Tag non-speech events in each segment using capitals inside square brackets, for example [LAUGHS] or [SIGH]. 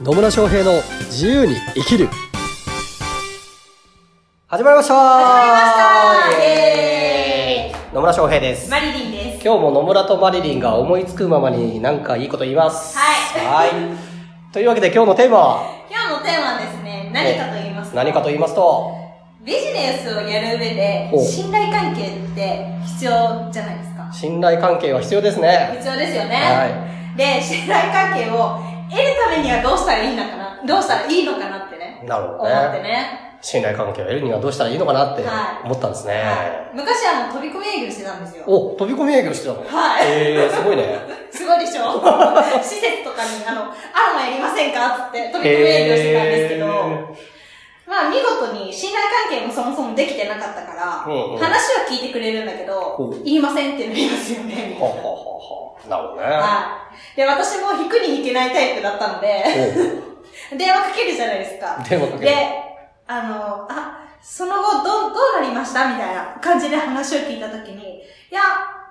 野村翔平の自由に生きる。始まりました。始まりました。イエーイ。野村翔平です。マリリンです。今日も野村とマリリンが思いつくままに何かいいこと言います。はい。はい。というわけで今日のテーマは？今日のテーマはですね、何かと言いますと、何かと言いますと？ビジネスをやる上でほう、信頼関係って必要じゃないですか。信頼関係は必要ですね。必要ですよね。はで、信頼関係を得るためにはどうしたらいいのかな、どうしたらいいのかなってね、なるほ思どね。ってね。信頼関係を得るにはどうしたらいいのかなってはい。思ったんですね、はい。昔はもう飛び込み営業してたんですよ。お飛び込み営業してたの？はい。えー、すごいね。[LAUGHS] すごいでしょ？[LAUGHS] 施設とかに、あの、アロマやりませんか？つって飛び込み営業してたんですけど、まあ見事に信頼関係もそもそもできてなかったから、話は聞いてくれるんだけど言いませんってなりますよね。ははははなるほどね。はい。で、私も引くに引けないタイプだったので、電話かけるじゃないですか。電話かけるで、あの、あ、その後どう、どうなりましたみたいな感じで話を聞いたときに、いや、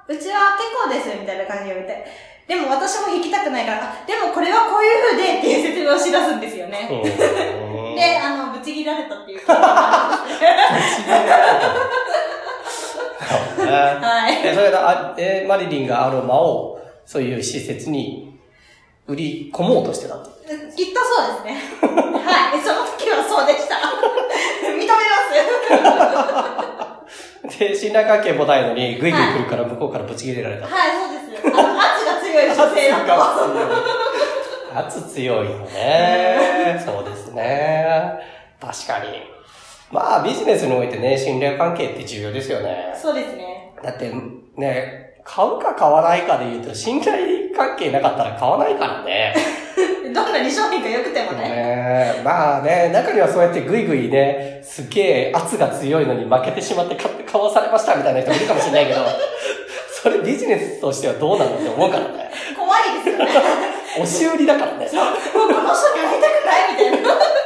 うちは結構です、みたいな感じで言われて、でも私も引きたくないから、あでもこれはこういう風でっていう説明をし出すんですよね。で、あの、ぶち切られたっていう経験があります。ねはい。え、それえ、マリリンがアロマを、そういう施設に売り込もうとしてたって。きっとそうですね。はい。その時はそうでした。認めます。[LAUGHS] で、信頼関係もないのに、ぐいぐい来るから向こうからぶち切れられた。はい、そうです。あの、圧が強い女性だと。圧強いよね。[LAUGHS] そうですね。確かに。まあ、ビジネスにおいてね、信頼関係って重要ですよね。そうですね。だって、ね、買うか買わないかで言うと、信頼関係なかったら買わないからね。[LAUGHS] どんなに商品が良くてもね。ねまあね、中にはそうやってぐいぐいね、すっげえ圧が強いのに負けてしまって買って買わされましたみたいな人もいるかもしれないけど、[LAUGHS] それビジネスとしてはどうなのって思うからね。[LAUGHS] 怖いですよね。押し売りだからね。もうこの人に会いたくないみたいな。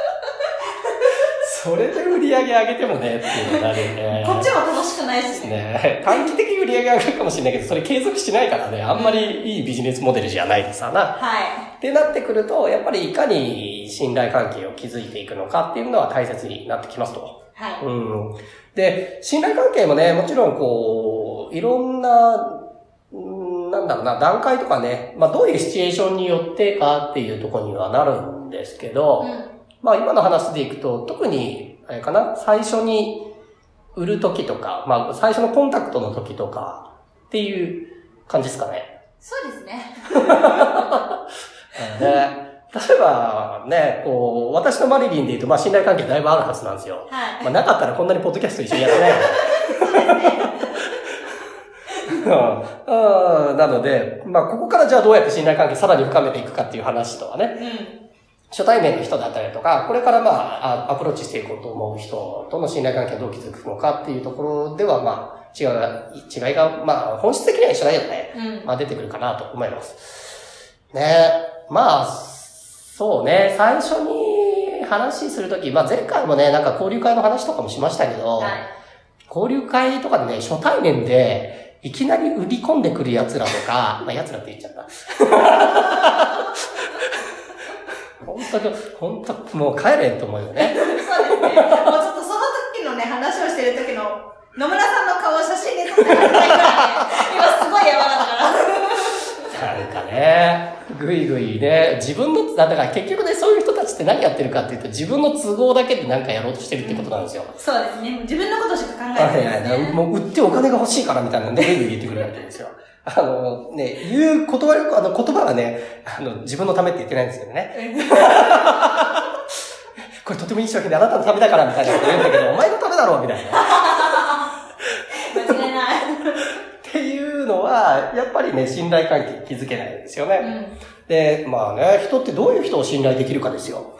それで売り上げ上げてもね、っていうのになるよね。こっちも楽しくないしね。ね短期的に売り上げ上がるかもしれないけど、それ継続しないからね、あんまりいいビジネスモデルじゃないですわな。はってなってくると、やっぱりいかに信頼関係を築いていくのかっていうのは大切になってきますと。い。はい。うん。で、信頼関係もね、もちろんこう、いろんな、うんなんだろうな、段階とかね、まあどういうシチュエーションによってかっていうところにはなるんですけど、うん。まあ今の話でいくと、特に、あれかな、最初に売る時とか、まあ最初のコンタクトの時とかっていう感じですかね。そうですね。[LAUGHS] で、例えばね、こう、私とマリリンで言うと、まあ信頼関係だいぶあるはずなんですよ。はい。まあなかったらこんなにポッドキャスト一緒にやってないよね。[LAUGHS] うんうんなので、まあここからじゃあどうやって信頼関係さらに深めていくかっていう話とはね、うん。初対面の人だったりとか、これからまあ、あアプローチしていこうと思う人との信頼関係をどう築くのかっていうところでは、まあ、違いが、違いが、まあ、本質的には一緒だけどね、うん。まあ出てくるかなと思います。ねまあ、そうね、最初に話するとき、まあ前回もね、なんか交流会の話とかもしましたけど、はい。交流会とかでね、初対面で、いきなり売り込んでくる奴らとか、まあ奴らって言っちゃった。本当に、本当もう帰れと思うよね。そうですね。もうちょっとその時のね、話をしてる時の野村さんの顔を写真で撮ってくださいぐらいね、今すごいやばかったから。なんかね、ぐいぐいね、自分の、だから結局ね、そういう人たちって何やってるかっていうと、自分の都合だけで何かやろうとしてるってことなんですよ。そうですね。自分のことしか考えはいてないね。はいもう売ってお金が欲しいからみたいなんで、ぐいぐい言ってくるわけですよ。あのね、言う言葉よく、あの言葉はね、あの、自分のためって言ってないんですけどね。[LAUGHS] これとてもいい商品であなたのためだからみたいなこと言うんだけど、[LAUGHS] お前のためだろみたいな。間違いない。っていうのは、やっぱりね、信頼関係築けないんですよね。うん。で、まあね、人ってどういう人を信頼できるかですよ。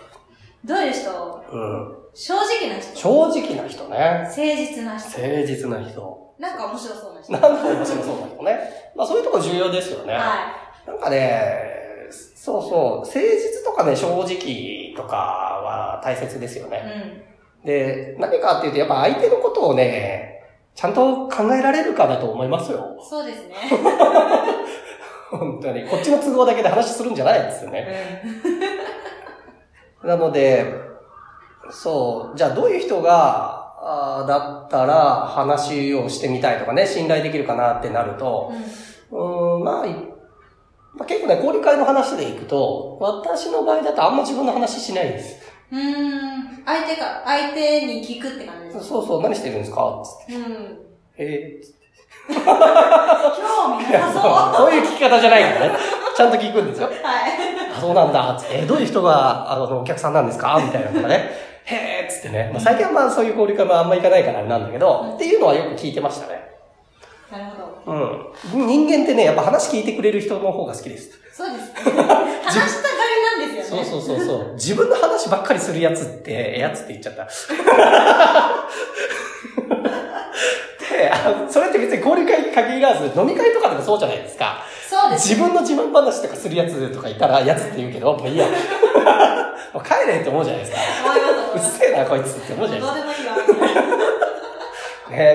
どういう人？うん。正直な人。正直な人ね。誠実な人。誠実な人。なんか面白そうな人。なんか面白そうな人ね。まあそういうとこ重要ですよね。はなんかね、そうそう、誠実とかね、正直とかは大切ですよい。ね。うん。で、何かっていうと、やっぱ相手のことをね、ちゃんと考えられるかだと思いますよ。そうですね。[LAUGHS] 本当に。こっちの都合だけで話するんじゃないですようね。ん。なので、そう、じゃあどういう人が、あーだったら話をしてみたいとかね、信頼できるかなってなると、うん。ん、まあ、いまあ、結構ね、交流会の話でいくと、私の場合だとあんま自分の話しないです。うーん。相手が、相手に聞くって感じですか？そうそう、何してるんですか？つって。うん。えー、つって興味なさそう。[LAUGHS] そういう聞き方じゃないからね。ちゃんと聞くんですよ。はい。あ、そうなんだ、つって。えどういう人が、あの、お客さんなんですか？みたいなのとかね。ね。まあ、最近はまあそういう交流会もあんま行かないからあれなんだけど、うんっていうのはよく聞いてましたね。なるほど。うん。人間ってね、やっぱ話聞いてくれる人の方が好きです。そうですね。[LAUGHS] 話したがりなんですよね。そうそうそうそう。自分の話ばっかりするやつって、やつって言っちゃった。[LAUGHS] であ、それって別に交流会に限らず、飲み会とかでもそうじゃないですか。そうです。自分の自慢話とかするやつとかいたら、やつって言うけど、もういいや。帰れって思うじゃないですか。うっせえな、こいつって思うじゃないどうでもいいわ。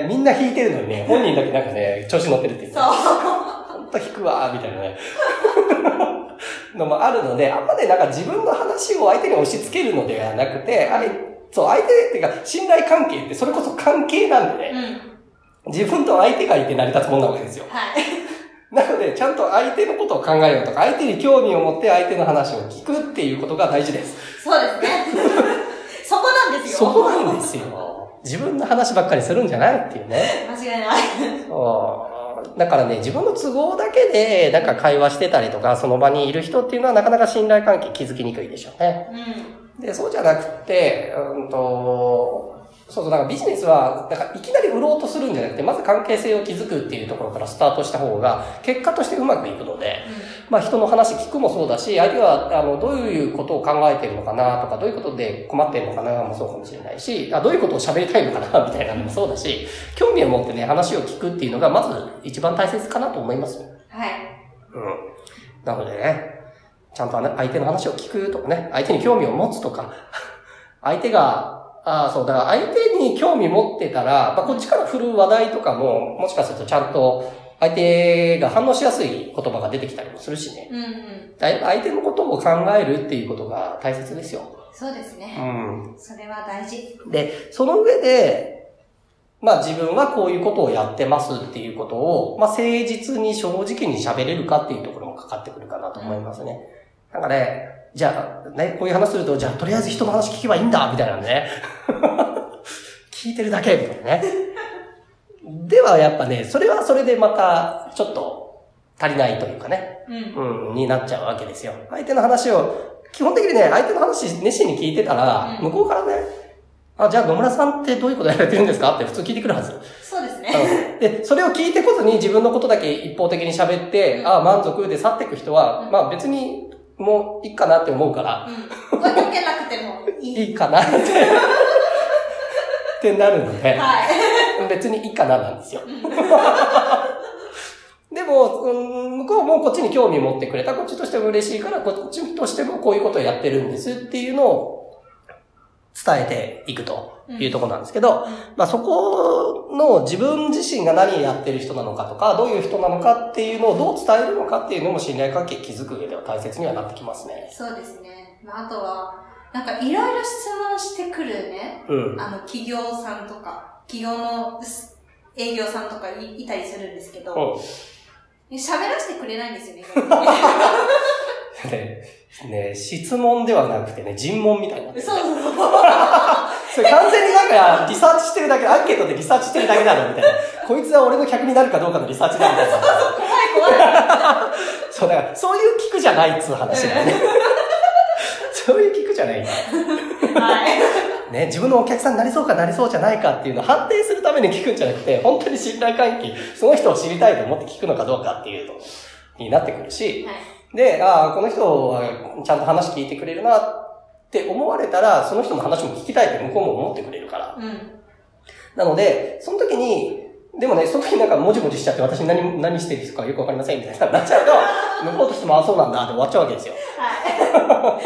みんな弾いてるのにね、本人だけなんかね、調子乗ってるって言ってそう。ほんと弾くわ、みたいなね。[LAUGHS] のもあるので、あんまね、なんか自分の話を相手に押し付けるのではなくて、あれ、そう、相手っていうか、信頼関係ってそれこそ関係なんでね、うん。自分と相手がいて成り立つもんなわけですよ。はい。なので、ちゃんと相手のことを考えようとか、相手に興味を持って相手の話を聞くっていうことが大事です。そうですね。[LAUGHS] そこなんですよ。そこなんですよ。自分の話ばっかりするんじゃないっていうね。間違いない。そう。だからね、自分の都合だけで、なんか会話してたりとか、その場にいる人っていうのはなかなか信頼関係築きにくいでしょうね。うん。で、そうじゃなくて、うんと、そうそう、だからビジネスは、なんかいきなり売ろうとするんじゃなくて、まず関係性を築くっていうところからスタートした方が、結果としてうまくいくので、まあ人の話聞くもそうだし、相手があのどういうことを考えてるのかなとか、どういうことで困ってるのかなもそうかもしれないし、あどういうことを喋りたいのかなみたいなのもそうだし、興味を持ってね、話を聞くっていうのがまず一番大切かなと思います。はい。うん。なのでね、ちゃんとね相手の話を聞くとかね、相手に興味を持つとか、相手が、ああ、そう、だから相手に興味持ってたら、まあ、こっちから振る話題とかも、もしかするとちゃんと相手が反応しやすい言葉が出てきたりもするしね。うんうん。だいぶ相手のことを考えるっていうことが大切ですよ。うそうですね。ん。それは大事。で、その上で、まあ自分はこういうことをやってますっていうことを、まあ誠実に正直に喋れるかっていうところもかかってくるかなと思いますね。なんかね、じゃあ、ね、こういう話すると、じゃあとりあえず人の話聞けばいいんだみたいなね。[LAUGHS] 聞いてるだけみたいなね。ではやっぱね、それはそれでまたちょっと足りないというかね。うん。うん、になっちゃうわけですよ。相手の話を、基本的にね、相手の話熱心に聞いてたら、うん向こうからね、あ、じゃあ野村さんってどういうことやられてるんですか？って普通聞いてくるはず。そうですね。うんで、それを聞いてこずに自分のことだけ一方的に喋って、うんあ満足で去っていく人は、うんまあ別にもういいかなって思うから、うん。追いかけなくてもいい。いいかなって、ってなるので、はい。別にいいかななんですよ。うん [LAUGHS] でも、うん、向こうもこっちに興味を持ってくれた。こっちとしても嬉しいから、こっちとしてもこういうことをやってるんですっていうのを伝えていくというところなんですけど、まあそこの自分自身が何やってる人なのかとか、どういう人なのかっていうのをどう伝えるのかっていうのも信頼関係築く上では大切にはなってきますね。そうですね。まあ、あとは、なんかいろいろ質問してくるね、うん。あの、企業さんとか、企業のす営業さんとかいいたりするんですけど、うん。喋らせてくれないんですよね。[LAUGHS] [LAUGHS] ねね質問ではなくてね、尋問みたいになそうそうそう。[LAUGHS] それ完全になんかリサーチしてるだけ、アンケートでリサーチしてるだけなのみたいな。[LAUGHS] こいつは俺の客になるかどうかのリサーチだみたいな。怖い怖い。そうだから、そういう聞くじゃないっつう話だよね。そういう聞くじゃない。はい。ね、自分のお客さんになりそうかなりそうじゃないかっていうのを判定するために聞くんじゃなくて、本当に信頼関係、その人を知りたいと思って聞くのかどうかっていうのになってくるし、はい。で、ああ、この人はちゃんと話聞いてくれるなって思われたら、その人の話も聞きたいって向こうも思ってくれるから。うん。なので、その時に、でもね、その時なんかもじもじしちゃって私何、何してる人かよくわかりませんみたいななっちゃうと、[LAUGHS] 向こうとしてもあ、そうなんだって終わっちゃうわけですよ。はい。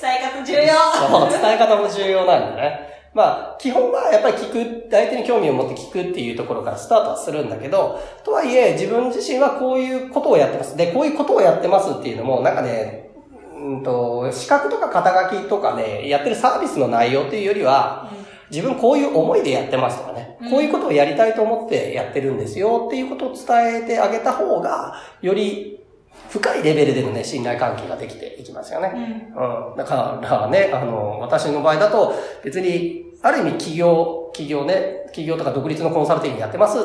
伝え方重要。[LAUGHS] そう、伝え方も重要なんでね。まあ、基本はやっぱり聞く、相手に興味を持って聞くっていうところからスタートはするんだけど、とはいえ自分自身はこういうことをやってます。で、こういうことをやってますっていうのも、なんかね、ううんと、資格とか肩書きとかね、やってるサービスの内容っていうよりは、自分こういう思いでやってますとかね、うんこういうことをやりたいと思ってやってるんですよっていうことを伝えてあげた方が、より深いレベルでのね、信頼関係ができていきますよね。うん。うん。だからね、あの、私の場合だと、別に、ある意味企業、企業ね、企業とか独立のコンサルティングやってますっ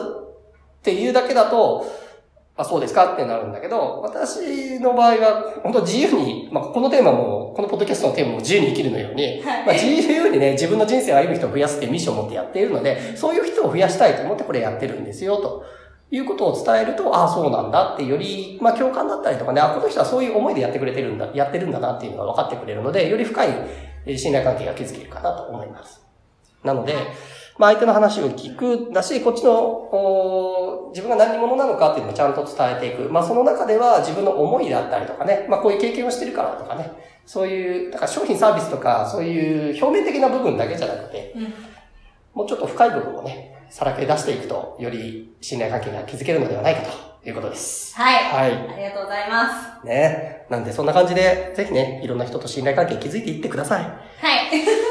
ていうだけだと、あ、そうですか？ってなるんだけど、私の場合は、本当自由に、まあ、このテーマも、このポッドキャストのテーマも自由に生きるのように、はいまあ、自由にね、自分の人生を歩む人を増やすっていうミッションを持ってやっているので、そういう人を増やしたいと思ってこれやってるんですよ、ということを伝えると、ああ、そうなんだってより、まあ、共感だったりとかね、あ、この人はそういう思いでやってくれてるんだ、やってるんだなっていうのが分かってくれるので、より深いえー信頼関係が築けるかなと思います。なので、まあ、相手の話を聞くだし、こっちの、お自分が何者なのかっていうのをちゃんと伝えていく。まあ、その中では自分の思いだったりとかね、まあ、こういう経験をしてるからとかね、そういう、だから商品サービスとか、そういう表面的な部分だけじゃなくて、うん。もうちょっと深い部分をね、さらけ出していくと、より信頼関係が築けるのではないかということです。はい。はい。ありがとうございます。ね。なんで、そんな感じで、ぜひね、いろんな人と信頼関係築いていってください。はい。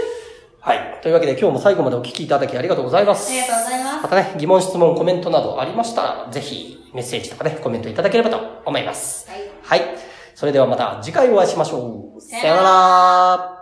[LAUGHS] はい。というわけで、今日も最後までお聞きいただきありがとうございます。ありがとうございますまたね、疑問、質問、コメントなどありましたら、ぜひメッセージとかね、コメントいただければと思います。はい。はい。それではまた次回お会いしましょう。さよなら。